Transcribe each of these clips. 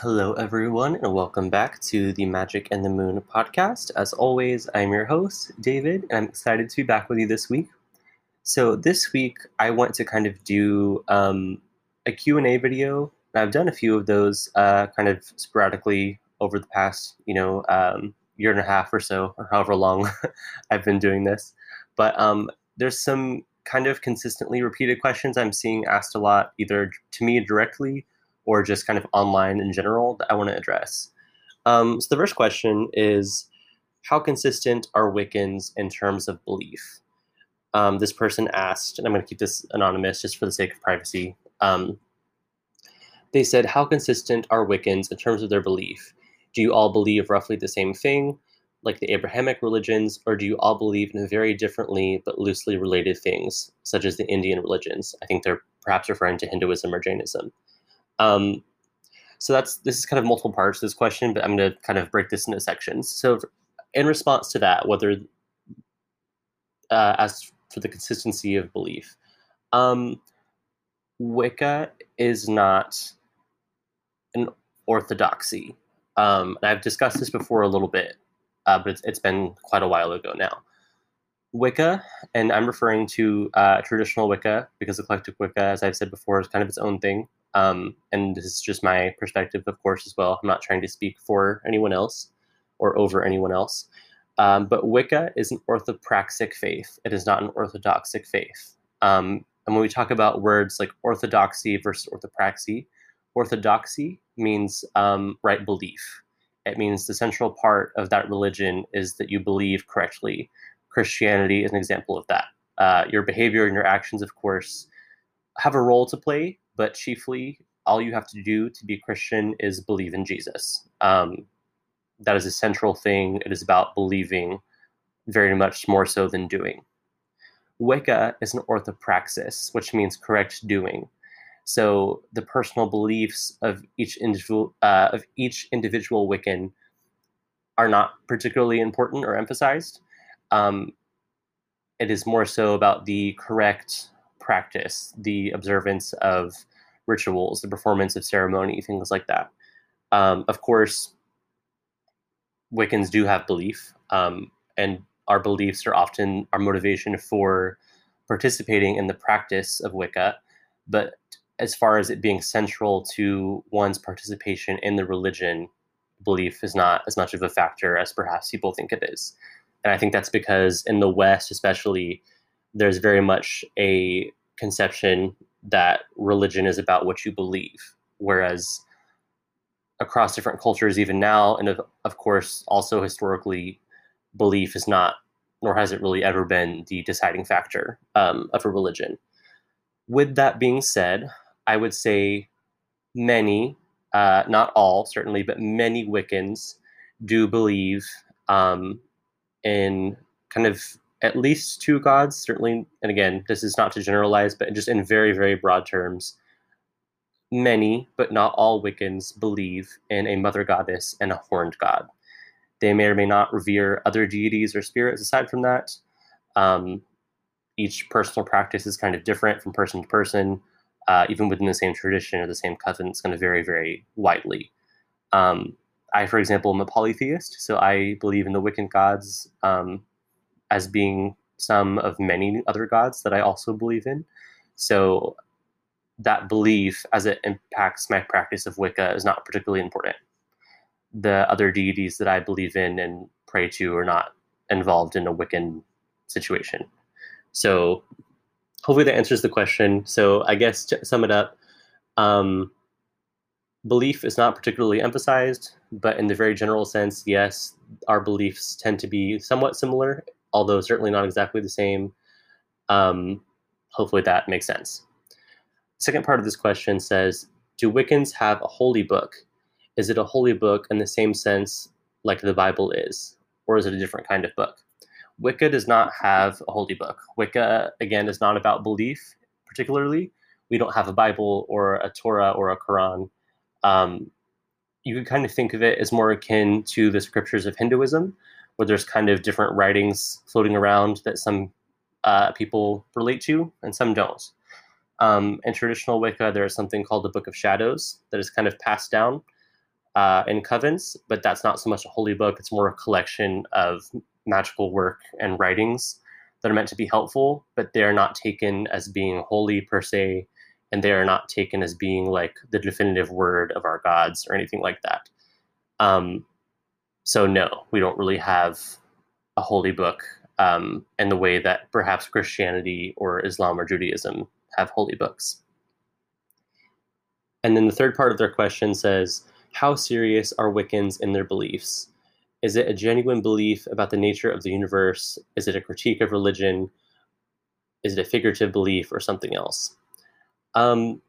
Hello, everyone, and welcome back to the Magic and the Moon podcast. As always, I'm your host, David, and I'm excited to be back with you this week. So this week, I want to kind of do um, a Q&A video. I've done a few of those uh, kind of sporadically over the past, you know, um, year and a half or so, or however long I've been doing this. But um, there's some kind of consistently repeated questions I'm seeing asked a lot, either to me directly or just kind of online in general that I want to address. Um, so the first question is, how consistent are Wiccans in terms of belief? Um, this person asked, and I'm going to keep this anonymous just for the sake of privacy. Um, they said, How consistent are Wiccans in terms of their belief? Do you all believe roughly the same thing, like the Abrahamic religions, or do you all believe in very differently but loosely related things, such as the Indian religions? I think they're perhaps referring to Hinduism or Jainism. Um, so that's this is kind of multiple parts to this question, but I'm going to kind of break this into sections. So, in response to that, whether uh, as for the consistency of belief, um, Wicca is not an orthodoxy. Um, and I've discussed this before a little bit, uh, but it's, it's been quite a while ago now. Wicca, and I'm referring to uh, traditional Wicca because eclectic Wicca, as I've said before, is kind of its own thing. Um, and this is just my perspective, of course, as well. I'm not trying to speak for anyone else or over anyone else. Um, but Wicca is an orthopraxic faith. It is not an orthodoxic faith. Um, and when we talk about words like orthodoxy versus orthopraxy, orthodoxy means um, right belief. It means the central part of that religion is that you believe correctly. Christianity is an example of that. Uh, your behavior and your actions, of course, have a role to play, but chiefly all you have to do to be a Christian is believe in Jesus. Um, that is a central thing. It is about believing very much more so than doing. Wicca is an orthopraxis, which means correct doing. So the personal beliefs of each individual uh, of each individual Wiccan are not particularly important or emphasized. Um, it is more so about the correct practice, the observance of rituals, the performance of ceremony, things like that. Um, of course, Wiccans do have belief, um, and our beliefs are often our motivation for participating in the practice of Wicca. But as far as it being central to one's participation in the religion, belief is not as much of a factor as perhaps people think it is. And I think that's because in the West, especially, there's very much a conception that religion is about what you believe, whereas across different cultures, even now, and of, of course, also historically, belief is not, nor has it really ever been, the deciding factor um, of a religion. With that being said, I would say many, uh, not all certainly, but many Wiccans do believe um, in kind of at least two gods, certainly, and again, this is not to generalize, but just in very, very broad terms, many, but not all Wiccans believe in a mother goddess and a horned god. They may or may not revere other deities or spirits aside from that. Um, each personal practice is kind of different from person to person. Uh, even within the same tradition or the same coven, it's going to vary very widely. Um, I, for example, am a polytheist, so I believe in the Wiccan gods um, as being some of many other gods that I also believe in. So that belief, as it impacts my practice of Wicca, is not particularly important. The other deities that I believe in and pray to are not involved in a Wiccan situation. So hopefully that answers the question. So I guess to sum it up, um, belief is not particularly emphasized, but in the very general sense, yes, our beliefs tend to be somewhat similar although certainly not exactly the same. Um, hopefully that makes sense. second part of this question says Do Wiccans have a holy book? Is it a holy book in the same sense like the Bible is, or is it a different kind of book? Wicca does not have a holy book. Wicca, again, is not about belief particularly. We don't have a Bible or a Torah or a Quran. Um, you could kind of think of it as more akin to the scriptures of Hinduism, where there's kind of different writings floating around that some uh, people relate to and some don't. Um, in traditional Wicca, there is something called the Book of Shadows that is kind of passed down. uh, in covens, but that's not so much a holy book. It's more a collection of magical work and writings that are meant to be helpful, but they're not taken as being holy per se, and they are not taken as being like the definitive word of our gods or anything like that. Um, so no, we don't really have a holy book um, in the way that perhaps Christianity or Islam or Judaism have holy books. And then the third part of their question says, How serious are Wiccans in their beliefs? Is it a genuine belief about the nature of the universe? Is it a critique of religion? Is it a figurative belief or something else? Um,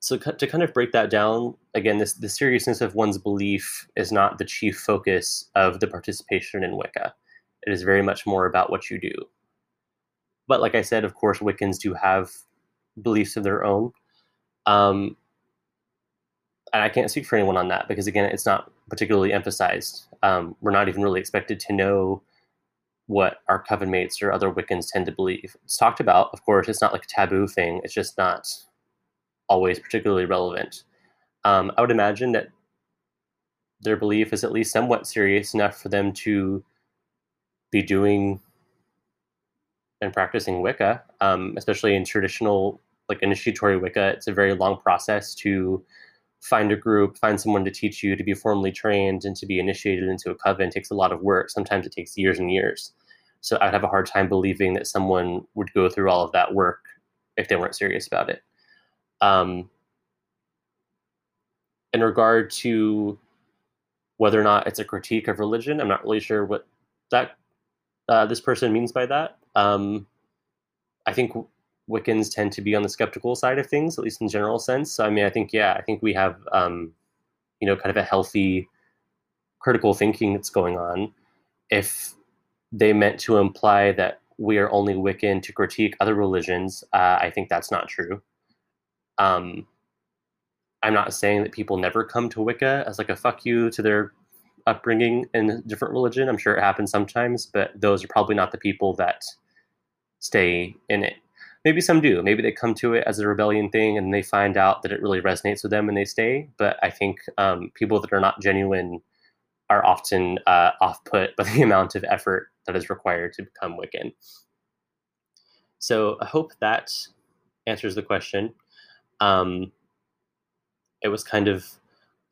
so to kind of break that down again this the seriousness of one's belief is not the chief focus of the participation in wicca. It is very much more about what you do. But like i said of course wiccans do have beliefs of their own. Um, and i can't speak for anyone on that because again it's not particularly emphasized. Um, we're not even really expected to know what our coven mates or other wiccans tend to believe. It's talked about of course it's not like a taboo thing. It's just not always particularly relevant. Um, I would imagine that their belief is at least somewhat serious enough for them to be doing and practicing Wicca, um, especially in traditional like initiatory Wicca. It's a very long process to find a group, find someone to teach you, to be formally trained, and to be initiated into a coven. It takes a lot of work. Sometimes it takes years and years. So I'd have a hard time believing that someone would go through all of that work if they weren't serious about it. Um, in regard to whether or not it's a critique of religion, I'm not really sure what that uh, this person means by that. Um, I think Wiccans tend to be on the skeptical side of things, at least in general sense. So, I mean, I think yeah, I think we have um, you know kind of a healthy critical thinking that's going on. If they meant to imply that we are only Wiccan to critique other religions, uh, I think that's not true. Um, I'm not saying that people never come to Wicca as like a fuck you to their upbringing in a different religion. I'm sure it happens sometimes, but those are probably not the people that stay in it. Maybe some do. Maybe they come to it as a rebellion thing and they find out that it really resonates with them and they stay. But I think um, people that are not genuine are often uh, off put by the amount of effort that is required to become Wiccan. So I hope that answers the question. Um, it was kind of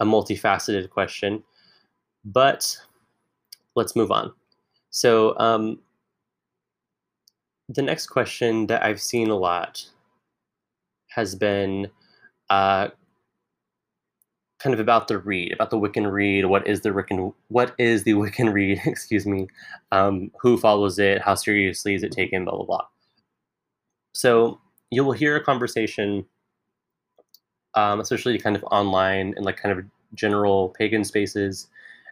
a multifaceted question, but let's move on. So, um, the next question that I've seen a lot has been uh, kind of about the Rede, about the Wiccan Rede. What is the Wiccan? What is the Wiccan Rede? Excuse me. Um, who follows it? How seriously is it taken? Blah blah blah. So you will hear a conversation um, especially kind of online and like kind of general pagan spaces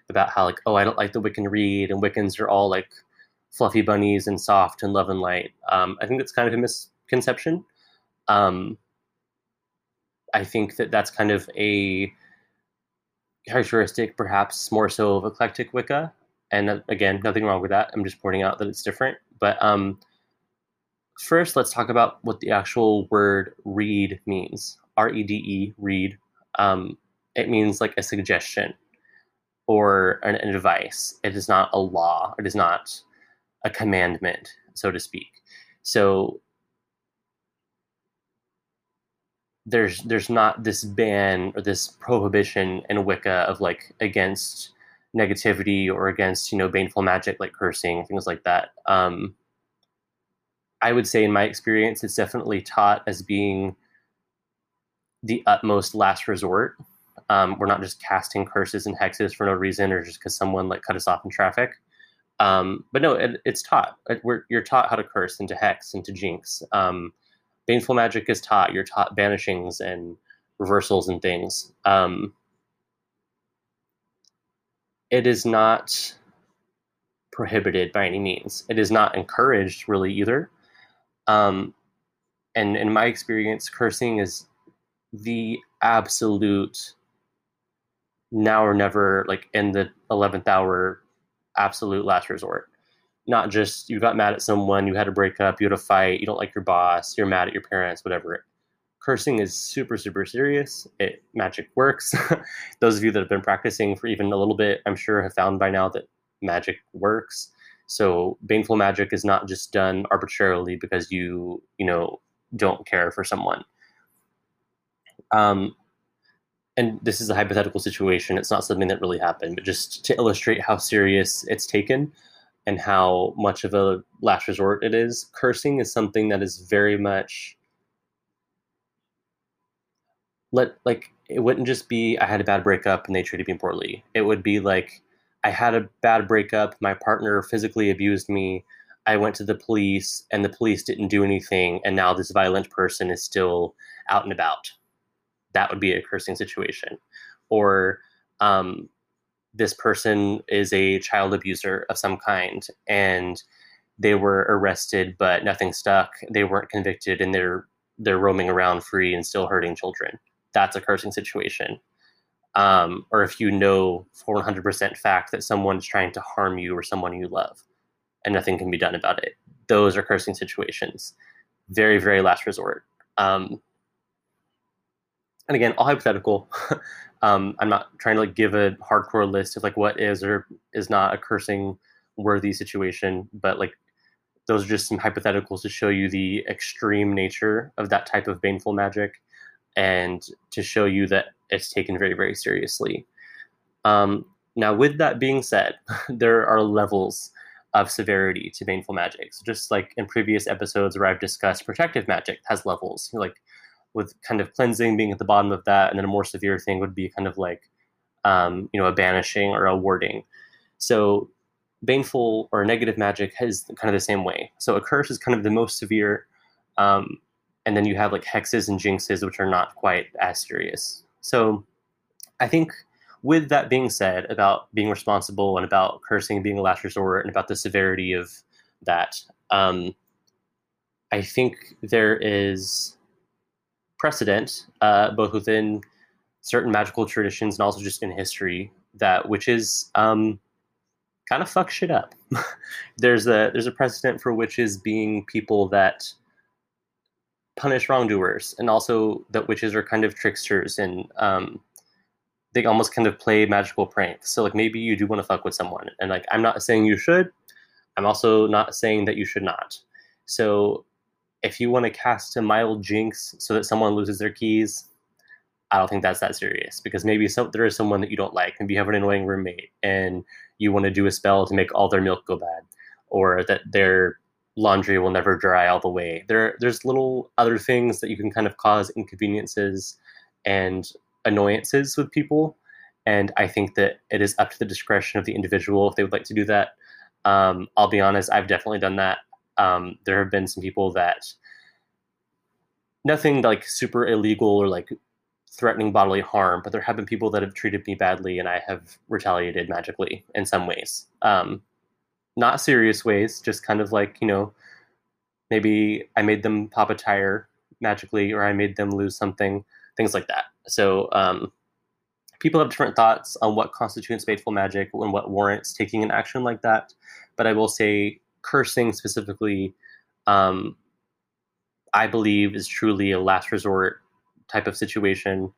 about how like oh I don't like the Wiccan Rede and Wiccans are all like fluffy bunnies and soft and love and light. Um, I think that's kind of a misconception. Um, I think that that's kind of a characteristic, perhaps more so of eclectic Wicca. And uh, again, nothing wrong with that. I'm just pointing out that it's different. But um, first, let's talk about what the actual word rede means. R E D E, rede, um, it means like a suggestion or an, an advice. It is not a law. It is not a commandment, so to speak. So there's there's not this ban or this prohibition in Wicca of like against negativity or against you know baneful magic like cursing things like that. Um, I would say in my experience, it's definitely taught as being the utmost last resort. Um, we're not just casting curses and hexes for no reason or just because someone like cut us off in traffic. Um, but no, it, it's taught. We're, you're taught how to curse and to hex and to jinx. Um, baneful magic is taught. You're taught banishings and reversals and things. Um, it is not prohibited by any means. It is not encouraged really either. Um, and in my experience, cursing is the absolute now or never, like in the 11th hour, absolute last resort. Not just you got mad at someone, you had a breakup, you had a fight, you don't like your boss, you're mad at your parents, whatever. cursing is super super serious. It magic works. Those of you that have been practicing for even a little bit, I'm sure have found by now that magic works. So baneful magic is not just done arbitrarily because you you know don't care for someone. Um, and this is a hypothetical situation. It's not something that really happened, but just to illustrate how serious it's taken and how much of a last resort it is. Cursing is something that is very much let like it wouldn't just be I had a bad breakup and they treated me poorly. It would be like I had a bad breakup, my partner physically abused me, I went to the police and the police didn't do anything and now this violent person is still out and about. That would be a cursing situation. Or um, this person is a child abuser of some kind and they were arrested but nothing stuck. They weren't convicted and they're they're roaming around free and still hurting children that's a cursing situation. Um, or if you know for 100% fact that someone's trying to harm you or someone you love and nothing can be done about it. Those are cursing situations. Very, very last resort. Um, and again, all hypothetical. um, I'm not trying to like give a hardcore list of like what is or is not a cursing worthy situation, but like those are just some hypotheticals to show you the extreme nature of that type of baneful magic and to show you that it's taken very, very seriously. Um, now, with that being said, there are levels of severity to baneful magic. So just like in previous episodes where I've discussed protective magic has levels, like with kind of cleansing being at the bottom of that, and then a more severe thing would be kind of like um, you know a banishing or a warding. So baneful or negative magic is kind of the same way. So a curse is kind of the most severe. Um, and then you have like hexes and jinxes, which are not quite as serious. So I think with that being said about being responsible and about cursing being a last resort and about the severity of that, um, I think there is precedent, uh, both within certain magical traditions and also just in history, that witches um, kind of fuck shit up. there's a there's a precedent for witches being people that punish wrongdoers, and also that witches are kind of tricksters and um, they almost kind of play magical pranks. So like maybe you do want to fuck with someone, and like I'm not saying you should. I'm also not saying that you should not. So if you want to cast a mild jinx so that someone loses their keys, I don't think that's that serious because maybe some, there is someone that you don't like. Maybe you have an annoying roommate and you want to do a spell to make all their milk go bad, or that they're laundry will never dry all the way. There, there's little other things that you can kind of cause inconveniences and annoyances with people, and I think that it is up to the discretion of the individual if they would like to do that. Um, I'll be honest, I've definitely done that. Um, there have been some people that nothing like super illegal or like threatening bodily harm, but there have been people that have treated me badly, and I have retaliated magically in some ways. Um, not serious ways, just kind of like, you know, maybe I made them pop a tire magically or I made them lose something, things like that. So um, people have different thoughts on what constitutes baneful magic and what warrants taking an action like that. But I will say, cursing specifically, um, I believe is truly a last resort type of situation,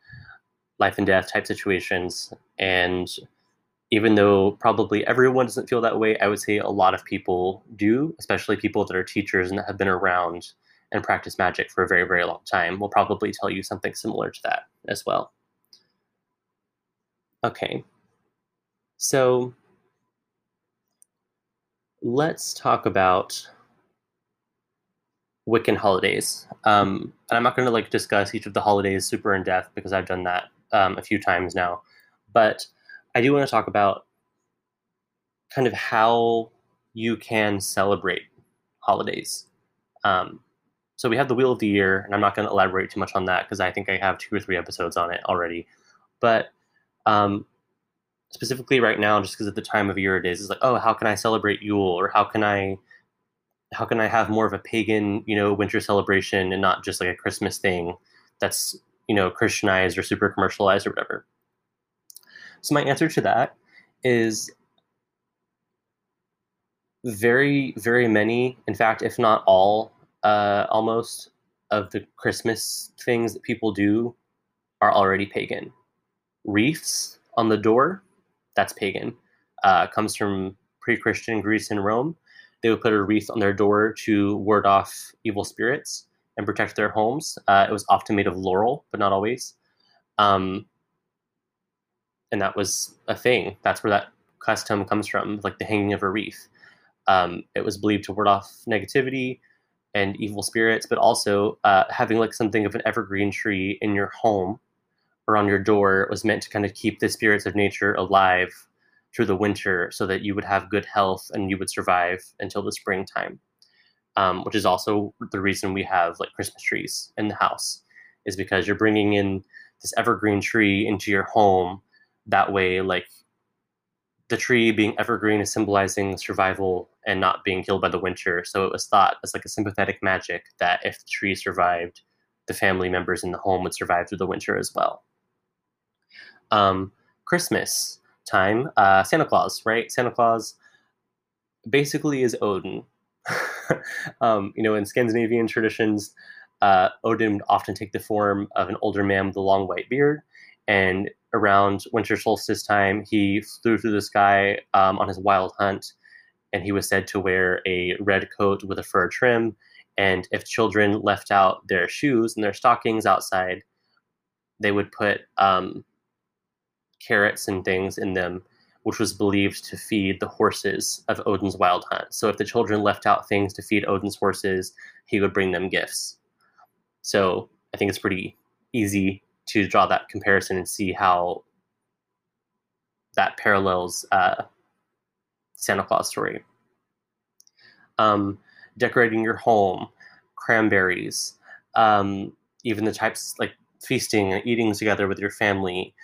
life and death type situations. And even though probably everyone doesn't feel that way, I would say a lot of people do, especially people that are teachers and that have been around and practice magic for a very, very long time will probably tell you something similar to that as well. Okay, so let's talk about Wiccan holidays. Um, and I'm not going to like discuss each of the holidays super in depth because I've done that um, a few times now, but I do want to talk about kind of how you can celebrate holidays. Um, so we have the Wheel of the Year, and I'm not going to elaborate too much on that because I think I have two or three episodes on it already. But um, specifically right now, just because of the time of year it is, is like, oh, how can I celebrate Yule, or how can I, how can I have more of a pagan, you know, winter celebration and not just like a Christmas thing that's you know Christianized or super commercialized or whatever. So my answer to that is very, very many, in fact, if not all, uh, almost of the Christmas things that people do are already pagan. Wreaths on the door, that's pagan. Uh, comes from pre-Christian Greece and Rome. They would put a wreath on their door to ward off evil spirits and protect their homes. Uh, it was often made of laurel, but not always. Um, and that was a thing. That's where that custom comes from, like the hanging of a wreath. Um, it was believed to ward off negativity and evil spirits, but also uh, having like something of an evergreen tree in your home or on your door was meant to kind of keep the spirits of nature alive through the winter so that you would have good health and you would survive until the springtime. Um, which is also the reason we have like Christmas trees in the house, is because you're bringing in this evergreen tree into your home. That way, like the tree being evergreen is symbolizing survival and not being killed by the winter. So it was thought as like a sympathetic magic that if the tree survived, the family members in the home would survive through the winter as well. Um, Christmas time, uh, Santa Claus, right? Santa Claus basically is Odin. um, you know, in Scandinavian traditions, uh, Odin would often take the form of an older man with a long white beard, and around winter solstice time, he flew through the sky um, on his wild hunt, and he was said to wear a red coat with a fur trim. And if children left out their shoes and their stockings outside, they would put um, carrots and things in them, which was believed to feed the horses of Odin's wild hunt. So if the children left out things to feed Odin's horses, he would bring them gifts. So I think it's pretty easy to draw that comparison and see how that parallels uh, Santa Claus story. Um, decorating your home, cranberries, um, even the types like feasting and eating together with your family,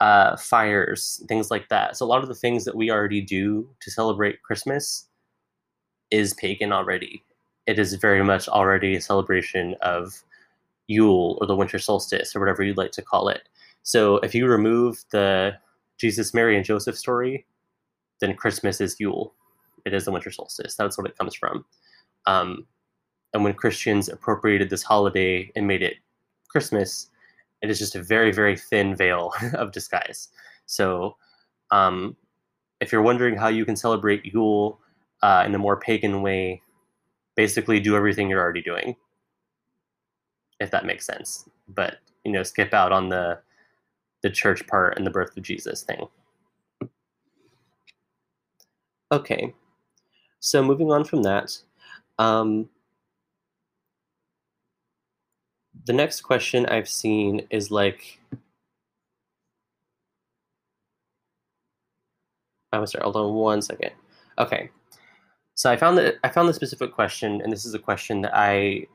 uh, fires, things like that. So a lot of the things that we already do to celebrate Christmas is pagan already. It is very much already a celebration of Yule or the winter solstice or whatever you'd like to call it. So if you remove the Jesus, Mary, and Joseph story, then Christmas is Yule. It is the winter solstice. That's what it comes from. Um, and when Christians appropriated this holiday and made it Christmas, it is just a very, very thin veil of disguise. So um, if you're wondering how you can celebrate Yule uh, in a more pagan way, basically do everything you're already doing if that makes sense. But you know, skip out on the the church part and the birth of Jesus thing. Okay, so moving on from that, um, the next question I've seen is like, I was sorry, hold on one second. Okay, so I found that I found the specific question, and this is a question that I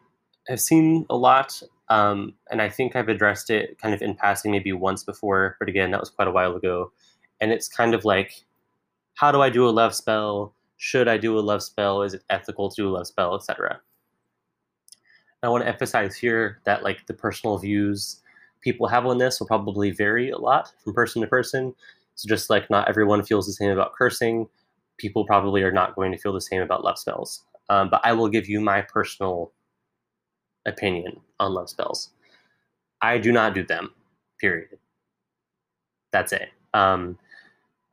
have seen a lot, um, and I think I've addressed it kind of in passing maybe once before, but again, that was quite a while ago. And it's kind of like, how do I do a love spell? Should I do a love spell? Is it ethical to do a love spell, etc. I want to emphasize here that like the personal views people have on this will probably vary a lot from person to person. So just like not everyone feels the same about cursing, people probably are not going to feel the same about love spells. Um, but I will give you my personal opinion on love spells. I do not do them, period. That's it. Um,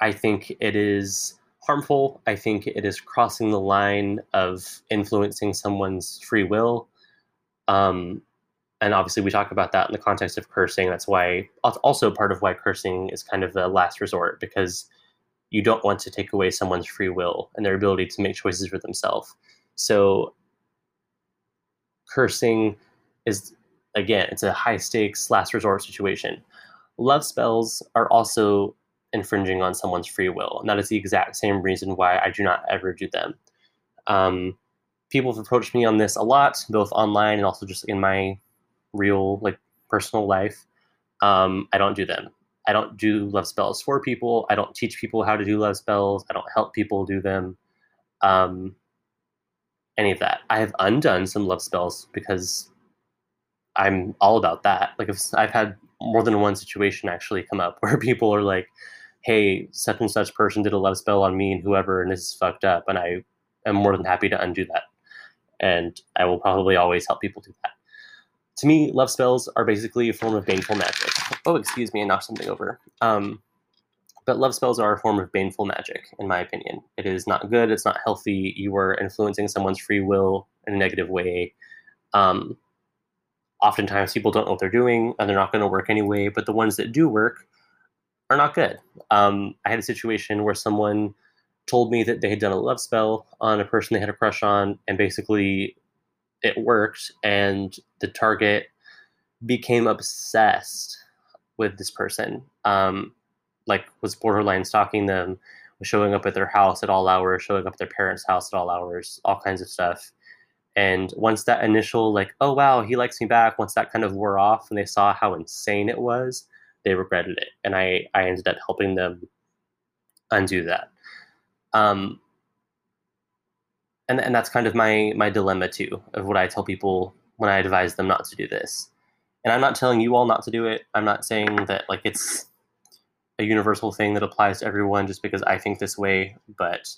I think it is harmful. I think it is crossing the line of influencing someone's free will. Um, and obviously, we talk about that in the context of cursing. That's why, also part of why cursing is kind of the last resort, because you don't want to take away someone's free will and their ability to make choices for themselves. So cursing is again it's a high stakes last resort situation love spells are also infringing on someone's free will and that is the exact same reason why i do not ever do them um, people have approached me on this a lot both online and also just in my real like personal life um, i don't do them i don't do love spells for people i don't teach people how to do love spells i don't help people do them um, any of that. I have undone some love spells because I'm all about that. Like if I've had more than one situation actually come up where people are like, "Hey, such and such person did a love spell on me and whoever, and this is fucked up," and I am more than happy to undo that. And I will probably always help people do that. to me, love spells are basically a form of baneful magic. Oh, excuse me, I knocked something over. Um, but love spells are a form of baneful magic, in my opinion. It is not good. It's not healthy. You are influencing someone's free will in a negative way. Um, oftentimes, people don't know what they're doing, and they're not going to work anyway. But the ones that do work are not good. Um, I had a situation where someone told me that they had done a love spell on a person they had a crush on, and basically it worked, and the target became obsessed with this person. Um, like was borderline stalking them, was showing up at their house at all hours, showing up at their parents' house at all hours, all kinds of stuff. And once that initial like, oh wow, he likes me back, once that kind of wore off and they saw how insane it was, they regretted it. And I, I ended up helping them undo that. Um, and, and that's kind of my my dilemma too of what I tell people when I advise them not to do this. And I'm not telling you all not to do it. I'm not saying that like it's a universal thing that applies to everyone just because I think this way, but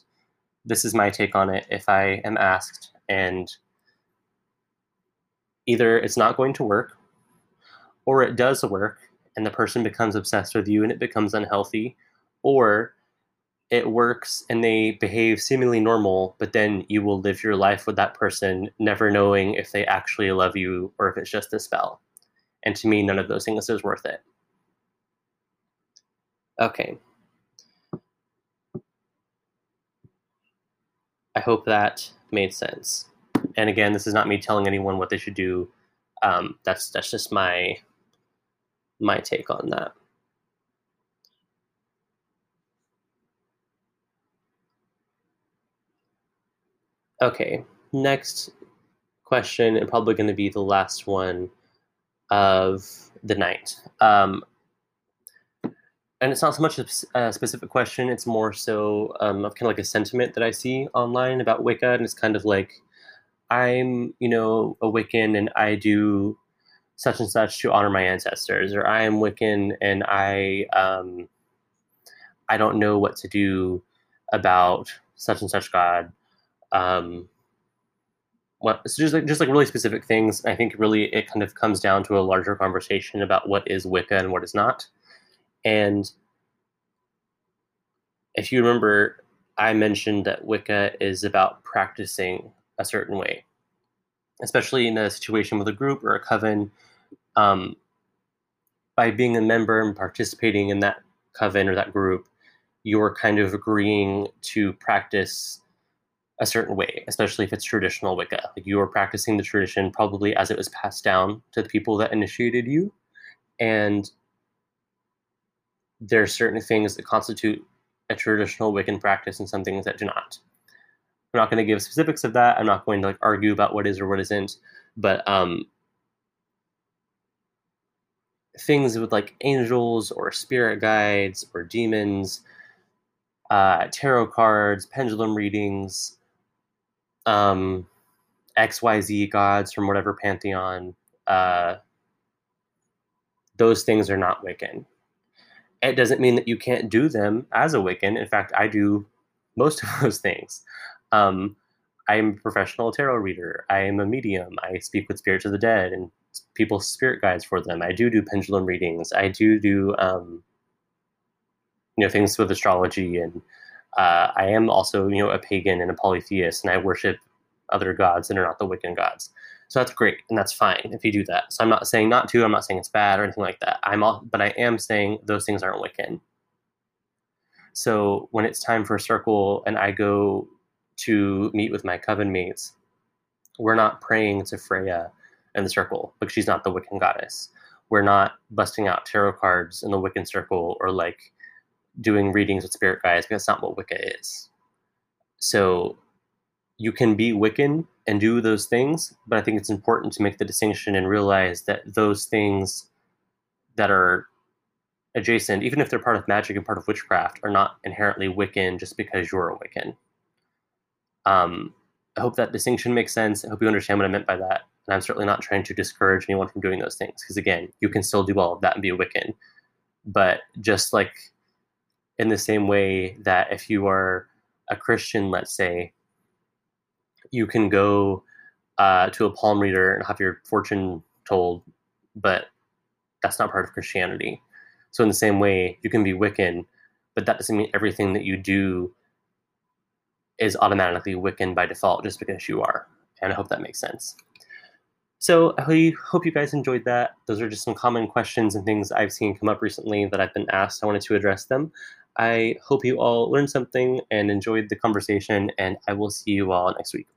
this is my take on it if I am asked. And either it's not going to work, or it does work and the person becomes obsessed with you and it becomes unhealthy, or it works and they behave seemingly normal, but then you will live your life with that person, never knowing if they actually love you or if it's just a spell. And to me, none of those things is worth it. Okay. I hope that made sense. And again, this is not me telling anyone what they should do. Um, that's that's just my my take on that. Okay, next question, and probably going to be the last one of the night. Um, and it's not so much a, specific question; it's more so um, of kind of like a sentiment that I see online about Wicca, and it's kind of like I'm, you know, a Wiccan and I do such and such to honor my ancestors, or I am Wiccan and I um, I don't know what to do about such and such God. Um, what so just like just like really specific things. I think really it kind of comes down to a larger conversation about what is Wicca and what is not. And if you remember, I mentioned that Wicca is about practicing a certain way, especially in a situation with a group or a coven. Um, by being a member and participating in that coven or that group, you're kind of agreeing to practice a certain way, especially if it's traditional Wicca. Like you are practicing the tradition probably as it was passed down to the people that initiated you. And there are certain things that constitute a traditional Wiccan practice and some things that do not. I'm not going to give specifics of that. I'm not going to like argue about what is or what isn't, but um, things with like angels or spirit guides or demons, uh, tarot cards, pendulum readings, um, XYZ gods from whatever pantheon, uh, those things are not Wiccan it doesn't mean that you can't do them as a Wiccan. In fact, I do most of those things. Um, I am a professional tarot reader. I am a medium. I speak with spirits of the dead and people's spirit guides for them. I do do pendulum readings. I do do um, you know things with astrology, and uh, I am also you know a pagan and a polytheist, and I worship other gods that are not the Wiccan gods. So that's great and that's fine if you do that. So I'm not saying not to, I'm not saying it's bad or anything like that. I'm all, but I am saying those things aren't Wiccan. So when it's time for a circle and I go to meet with my coven mates, we're not praying to Freya in the circle because she's not the Wiccan goddess. We're not busting out tarot cards in the Wiccan circle or like doing readings with spirit guides because that's not what Wicca is. So you can be Wiccan and do those things, but I think it's important to make the distinction and realize that those things that are adjacent, even if they're part of magic and part of witchcraft, are not inherently Wiccan just because you're a Wiccan. Um, I hope that distinction makes sense. I hope you understand what I meant by that. And I'm certainly not trying to discourage anyone from doing those things, because again, you can still do all of that and be a Wiccan. But just like in the same way that if you are a Christian, let's say, you can go uh, to a palm reader and have your fortune told, but that's not part of Christianity. So, in the same way, you can be Wiccan, but that doesn't mean everything that you do is automatically Wiccan by default just because you are. And I hope that makes sense. So I hope you guys enjoyed that. Those are just some common questions and things I've seen come up recently that I've been asked. I wanted to address them. I hope you all learned something and enjoyed the conversation, and I will see you all next week.